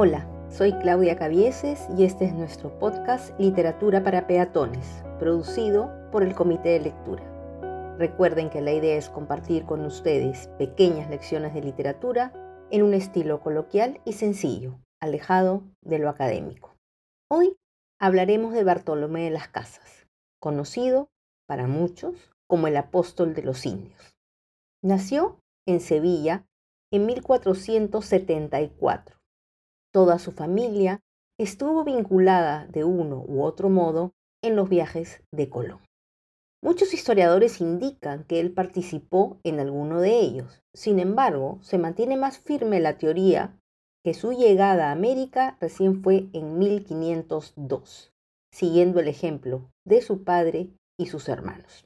Hola, soy Claudia Cavieses y este es nuestro podcast Literatura para Peatones, producido por el Comité de Lectura. Recuerden que la idea es compartir con ustedes pequeñas lecciones de literatura en un estilo coloquial y sencillo, alejado de lo académico. Hoy hablaremos de Bartolomé de las Casas, conocido para muchos como el apóstol de los indios. Nació en Sevilla en 1474. Toda su familia estuvo vinculada de uno u otro modo en los viajes de Colón. Muchos historiadores indican que él participó en alguno de ellos. Sin embargo, se mantiene más firme la teoría que su llegada a América recién fue en 1502, siguiendo el ejemplo de su padre y sus hermanos.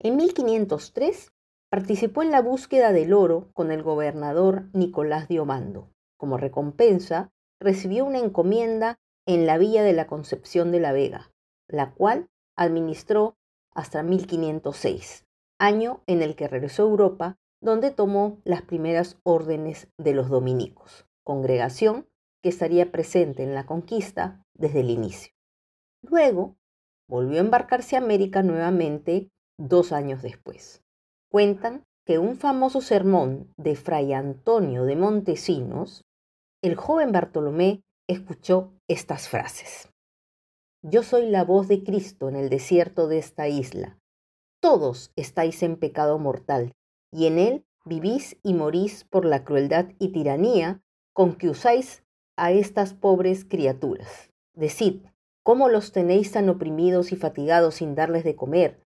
En 1503 participó en la búsqueda del oro con el gobernador Nicolás de. Como recompensa, recibió una encomienda en la Villa de la Concepción de la Vega, la cual administró hasta 1506, año en el que regresó a Europa, donde tomó las primeras órdenes de los dominicos, congregación que estaría presente en la conquista desde el inicio. Luego, volvió a embarcarse a América nuevamente dos años después. Cuentan que un famoso sermón de Fray Antonio de Montesinos, el joven Bartolomé escuchó estas frases. Yo soy la voz de Cristo en el desierto de esta isla. Todos estáis en pecado mortal, y en él vivís y morís por la crueldad y tiranía con que usáis a estas pobres criaturas. Decid, ¿cómo los tenéis tan oprimidos y fatigados sin darles de comer?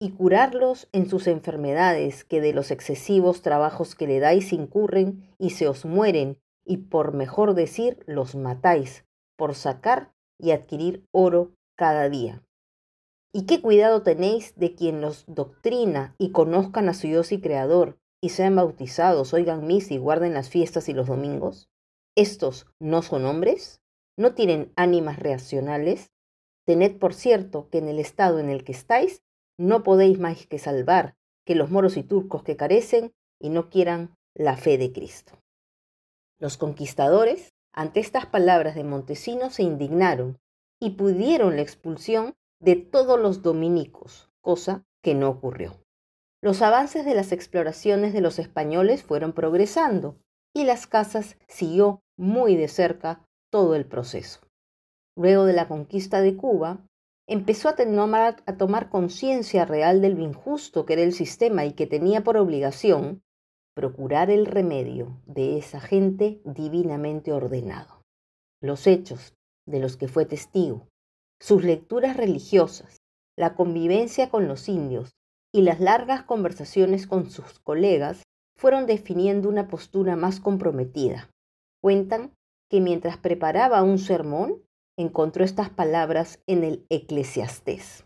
y curarlos en sus enfermedades que de los excesivos trabajos que le dais incurren y se os mueren, y por mejor decir, los matáis, por sacar y adquirir oro cada día. ¿Y qué cuidado tenéis de quien los doctrina y conozcan a su Dios y Creador, y sean bautizados, oigan misa y guarden las fiestas y los domingos? ¿Estos no son hombres? ¿No tienen ánimas reaccionales? Tened por cierto que en el estado en el que estáis no podéis más que salvar que los moros y turcos que carecen y no quieran la fe de Cristo. Los conquistadores, ante estas palabras de Montesinos, se indignaron y pudieron la expulsión de todos los dominicos, cosa que no ocurrió. Los avances de las exploraciones de los españoles fueron progresando y las casas siguió muy de cerca todo el proceso. Luego de la conquista de Cuba, empezó a, a tomar conciencia real del injusto que era el sistema y que tenía por obligación procurar el remedio de esa gente divinamente ordenado. Los hechos de los que fue testigo, sus lecturas religiosas, la convivencia con los indios y las largas conversaciones con sus colegas fueron definiendo una postura más comprometida. Cuentan que mientras preparaba un sermón, encontró estas palabras en el Eclesiastés.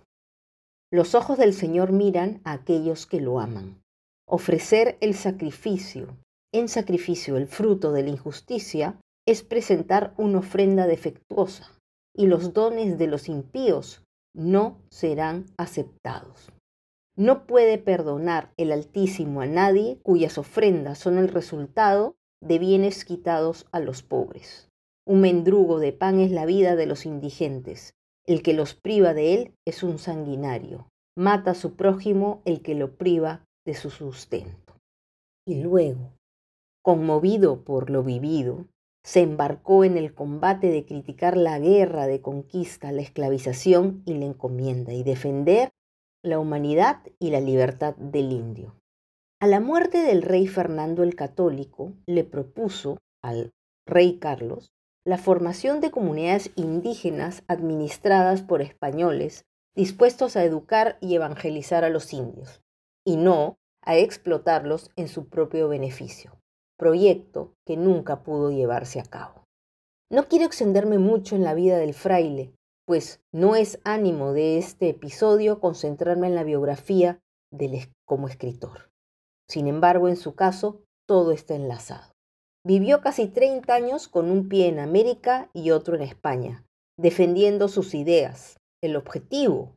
Los ojos del Señor miran a aquellos que lo aman. Ofrecer el sacrificio, en sacrificio el fruto de la injusticia, es presentar una ofrenda defectuosa, y los dones de los impíos no serán aceptados. No puede perdonar el Altísimo a nadie cuyas ofrendas son el resultado de bienes quitados a los pobres. Un mendrugo de pan es la vida de los indigentes. El que los priva de él es un sanguinario. Mata a su prójimo el que lo priva de su sustento. Y luego, conmovido por lo vivido, se embarcó en el combate de criticar la guerra de conquista, la esclavización y la encomienda, y defender la humanidad y la libertad del indio. A la muerte del rey Fernando el Católico le propuso al rey Carlos la formación de comunidades indígenas administradas por españoles dispuestos a educar y evangelizar a los indios, y no a explotarlos en su propio beneficio, proyecto que nunca pudo llevarse a cabo. No quiero extenderme mucho en la vida del fraile, pues no es ánimo de este episodio concentrarme en la biografía del como escritor. Sin embargo, en su caso, todo está enlazado. Vivió casi 30 años con un pie en América y otro en España, defendiendo sus ideas. El objetivo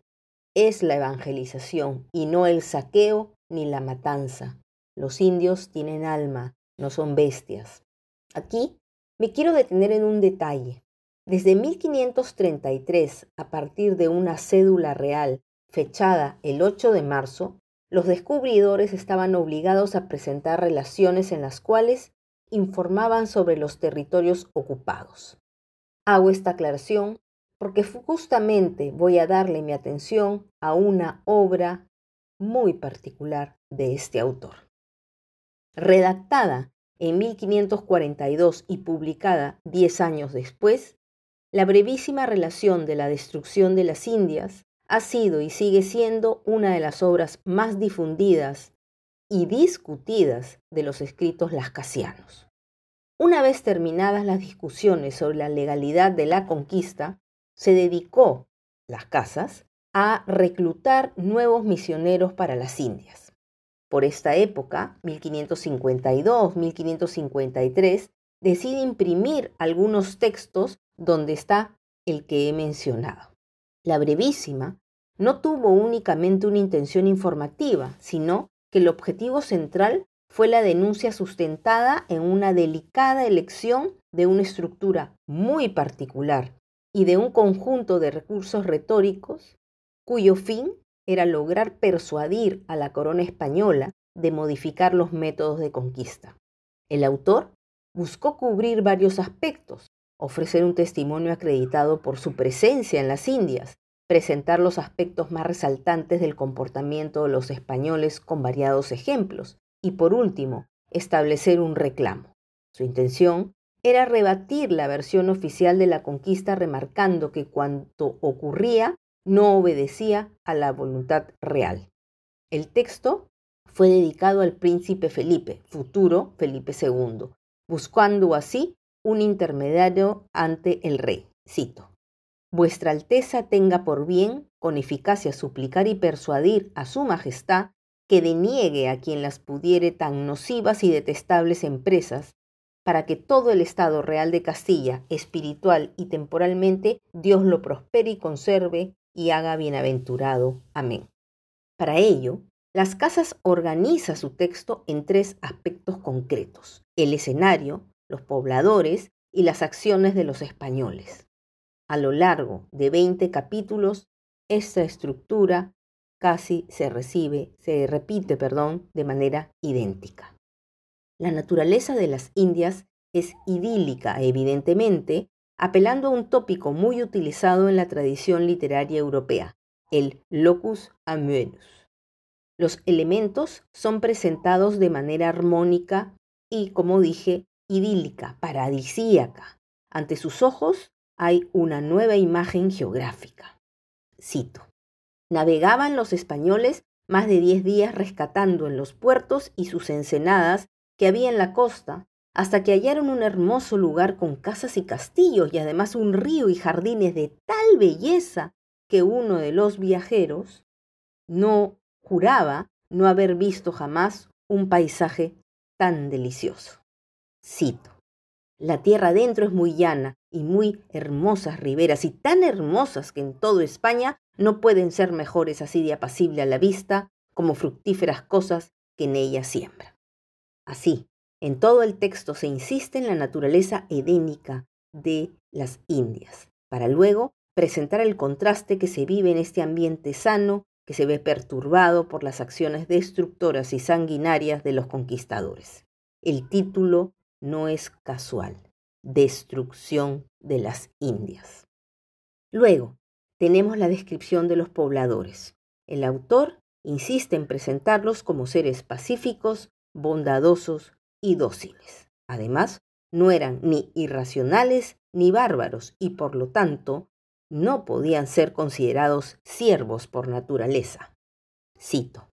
es la evangelización y no el saqueo ni la matanza. Los indios tienen alma, no son bestias. Aquí me quiero detener en un detalle. Desde 1533, a partir de una cédula real fechada el 8 de marzo, los descubridores estaban obligados a presentar relaciones en las cuales informaban sobre los territorios ocupados. Hago esta aclaración porque justamente voy a darle mi atención a una obra muy particular de este autor. Redactada en 1542 y publicada diez años después, la brevísima relación de la destrucción de las Indias ha sido y sigue siendo una de las obras más difundidas y discutidas de los escritos lascasianos. Una vez terminadas las discusiones sobre la legalidad de la conquista, se dedicó las casas a reclutar nuevos misioneros para las Indias. Por esta época, 1552-1553, decide imprimir algunos textos donde está el que he mencionado. La brevísima no tuvo únicamente una intención informativa, sino que el objetivo central fue la denuncia sustentada en una delicada elección de una estructura muy particular y de un conjunto de recursos retóricos cuyo fin era lograr persuadir a la corona española de modificar los métodos de conquista. El autor buscó cubrir varios aspectos, ofrecer un testimonio acreditado por su presencia en las Indias, presentar los aspectos más resaltantes del comportamiento de los españoles con variados ejemplos y, por último, establecer un reclamo. Su intención era rebatir la versión oficial de la conquista remarcando que cuanto ocurría no obedecía a la voluntad real. El texto fue dedicado al príncipe Felipe, futuro Felipe II, buscando así un intermediario ante el rey. Cito. Vuestra Alteza tenga por bien, con eficacia, suplicar y persuadir a su Majestad que deniegue a quien las pudiere tan nocivas y detestables empresas, para que todo el Estado real de Castilla, espiritual y temporalmente, Dios lo prospere y conserve y haga bienaventurado. Amén. Para ello, las casas organiza su texto en tres aspectos concretos, el escenario, los pobladores y las acciones de los españoles. A lo largo de 20 capítulos, esta estructura casi se recibe, se repite, perdón, de manera idéntica. La naturaleza de las Indias es idílica, evidentemente, apelando a un tópico muy utilizado en la tradición literaria europea, el locus amoenus. Los elementos son presentados de manera armónica y, como dije, idílica, paradisíaca. Ante sus ojos hay una nueva imagen geográfica. Cito. Navegaban los españoles más de diez días rescatando en los puertos y sus ensenadas que había en la costa hasta que hallaron un hermoso lugar con casas y castillos y además un río y jardines de tal belleza que uno de los viajeros no juraba no haber visto jamás un paisaje tan delicioso. Cito. La tierra adentro es muy llana y muy hermosas riberas y tan hermosas que en toda España no pueden ser mejores así de apacible a la vista como fructíferas cosas que en ella siembra. Así, en todo el texto se insiste en la naturaleza edénica de las Indias, para luego presentar el contraste que se vive en este ambiente sano que se ve perturbado por las acciones destructoras y sanguinarias de los conquistadores. El título no es casual, destrucción de las Indias. Luego, tenemos la descripción de los pobladores. El autor insiste en presentarlos como seres pacíficos, bondadosos, y dóciles. Además, no eran ni irracionales ni bárbaros y por lo tanto no podían ser considerados siervos por naturaleza. Cito.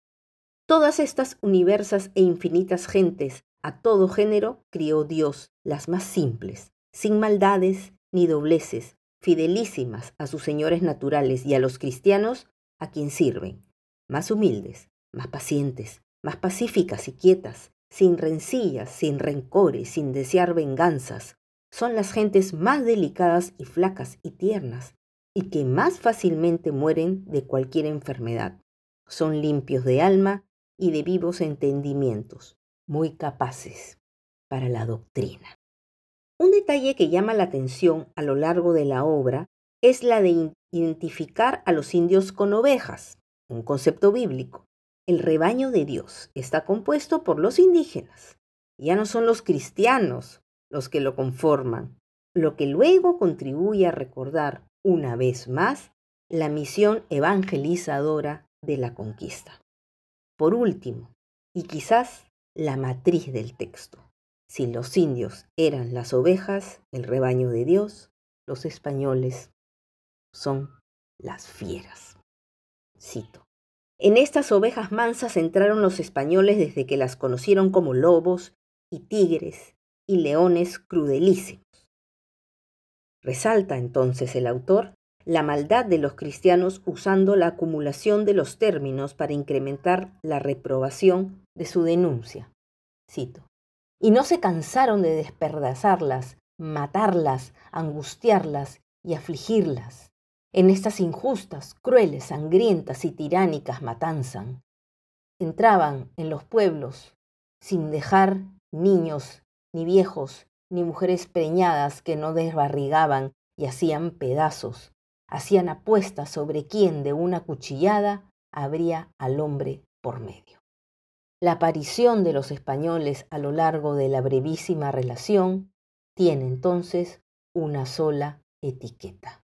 Todas estas universas e infinitas gentes a todo género crió Dios, las más simples, sin maldades ni dobleces, fidelísimas a sus señores naturales y a los cristianos a quien sirven, más humildes, más pacientes, más pacíficas y quietas, sin rencillas, sin rencores, sin desear venganzas. Son las gentes más delicadas y flacas y tiernas, y que más fácilmente mueren de cualquier enfermedad. Son limpios de alma y de vivos entendimientos, muy capaces para la doctrina. Un detalle que llama la atención a lo largo de la obra es la de identificar a los indios con ovejas, un concepto bíblico. El rebaño de Dios está compuesto por los indígenas. Ya no son los cristianos los que lo conforman, lo que luego contribuye a recordar una vez más la misión evangelizadora de la conquista. Por último, y quizás la matriz del texto, si los indios eran las ovejas, el rebaño de Dios, los españoles son las fieras. Cito. En estas ovejas mansas entraron los españoles desde que las conocieron como lobos y tigres y leones crudelísimos. Resalta entonces el autor la maldad de los cristianos usando la acumulación de los términos para incrementar la reprobación de su denuncia. Cito. Y no se cansaron de desperdazarlas, matarlas, angustiarlas y afligirlas. En estas injustas, crueles, sangrientas y tiránicas matanzas. Entraban en los pueblos sin dejar niños, ni viejos, ni mujeres preñadas que no desbarrigaban y hacían pedazos, hacían apuestas sobre quién de una cuchillada habría al hombre por medio. La aparición de los españoles a lo largo de la brevísima relación tiene entonces una sola etiqueta.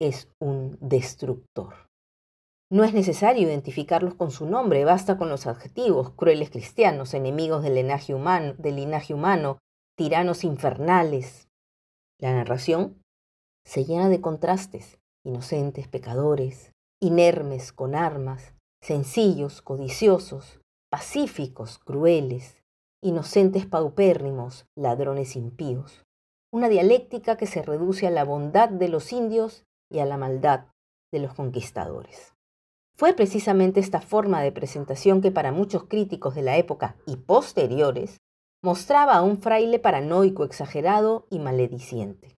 Es un destructor. No es necesario identificarlos con su nombre, basta con los adjetivos, crueles cristianos, enemigos del linaje humano, del linaje humano tiranos infernales. La narración se llena de contrastes, inocentes pecadores, inermes con armas, sencillos, codiciosos, pacíficos, crueles, inocentes paupérrimos, ladrones impíos. Una dialéctica que se reduce a la bondad de los indios y a la maldad de los conquistadores. Fue precisamente esta forma de presentación que para muchos críticos de la época y posteriores mostraba a un fraile paranoico, exagerado y malediciente.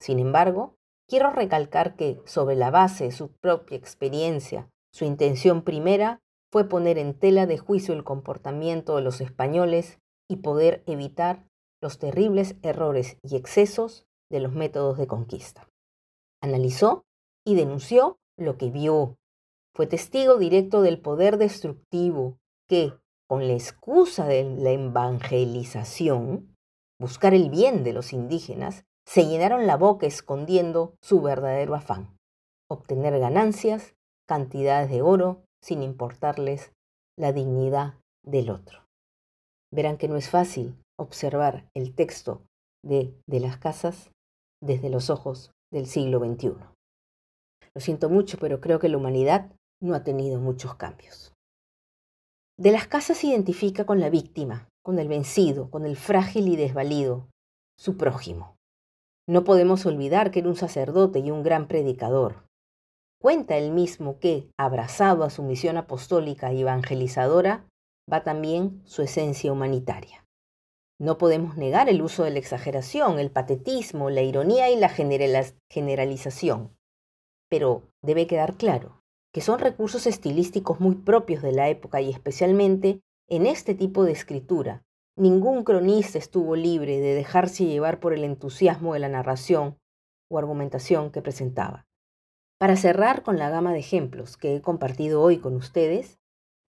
Sin embargo, quiero recalcar que, sobre la base de su propia experiencia, su intención primera fue poner en tela de juicio el comportamiento de los españoles y poder evitar los terribles errores y excesos de los métodos de conquista. Analizó y denunció lo que vio. Fue testigo directo del poder destructivo que, con la excusa de la evangelización, buscar el bien de los indígenas, se llenaron la boca escondiendo su verdadero afán, obtener ganancias, cantidades de oro, sin importarles la dignidad del otro. Verán que no es fácil observar el texto de, de las casas desde los ojos del siglo XXI. Lo siento mucho, pero creo que la humanidad no ha tenido muchos cambios. De las casas se identifica con la víctima, con el vencido, con el frágil y desvalido, su prójimo. No podemos olvidar que era un sacerdote y un gran predicador. Cuenta él mismo que, abrazado a su misión apostólica y evangelizadora, va también su esencia humanitaria. No podemos negar el uso de la exageración, el patetismo, la ironía y la generalización. Pero debe quedar claro que son recursos estilísticos muy propios de la época y especialmente en este tipo de escritura. Ningún cronista estuvo libre de dejarse llevar por el entusiasmo de la narración o argumentación que presentaba. Para cerrar con la gama de ejemplos que he compartido hoy con ustedes,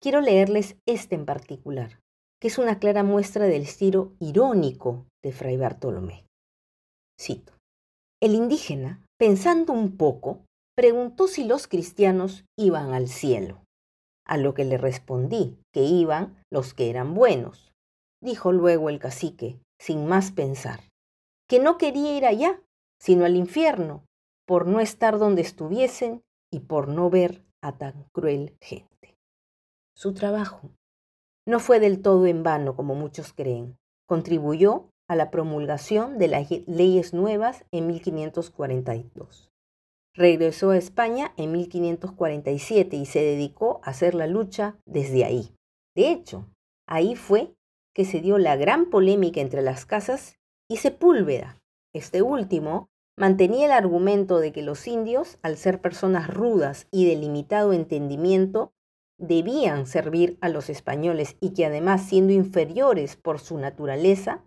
quiero leerles este en particular, que es una clara muestra del estilo irónico de Fray Bartolomé. Cito. El indígena, pensando un poco, preguntó si los cristianos iban al cielo, a lo que le respondí que iban los que eran buenos. Dijo luego el cacique, sin más pensar, que no quería ir allá, sino al infierno, por no estar donde estuviesen y por no ver a tan cruel gente. Su trabajo no fue del todo en vano como muchos creen. Contribuyó a la promulgación de las leyes nuevas en 1542. Regresó a España en 1547 y se dedicó a hacer la lucha desde ahí. De hecho, ahí fue que se dio la gran polémica entre las casas y Sepúlveda. Este último mantenía el argumento de que los indios, al ser personas rudas y de limitado entendimiento, debían servir a los españoles y que además siendo inferiores por su naturaleza,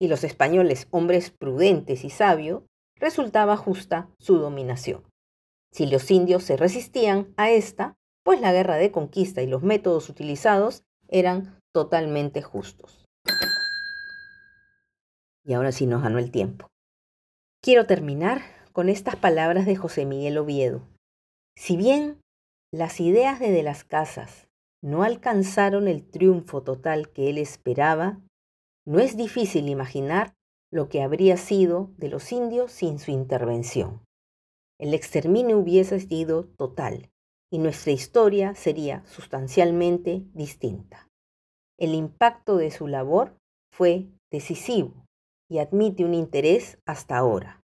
y los españoles hombres prudentes y sabios, resultaba justa su dominación. Si los indios se resistían a esta, pues la guerra de conquista y los métodos utilizados eran totalmente justos. Y ahora sí nos ganó el tiempo. Quiero terminar con estas palabras de José Miguel Oviedo. Si bien las ideas de De las Casas no alcanzaron el triunfo total que él esperaba, no es difícil imaginar lo que habría sido de los indios sin su intervención. El exterminio hubiese sido total y nuestra historia sería sustancialmente distinta. El impacto de su labor fue decisivo y admite un interés hasta ahora.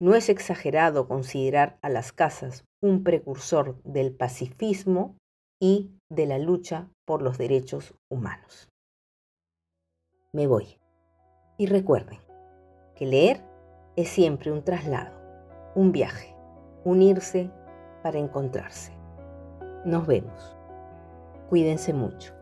No es exagerado considerar a las casas un precursor del pacifismo y de la lucha por los derechos humanos. Me voy. Y recuerden que leer es siempre un traslado, un viaje, unirse para encontrarse. Nos vemos. Cuídense mucho.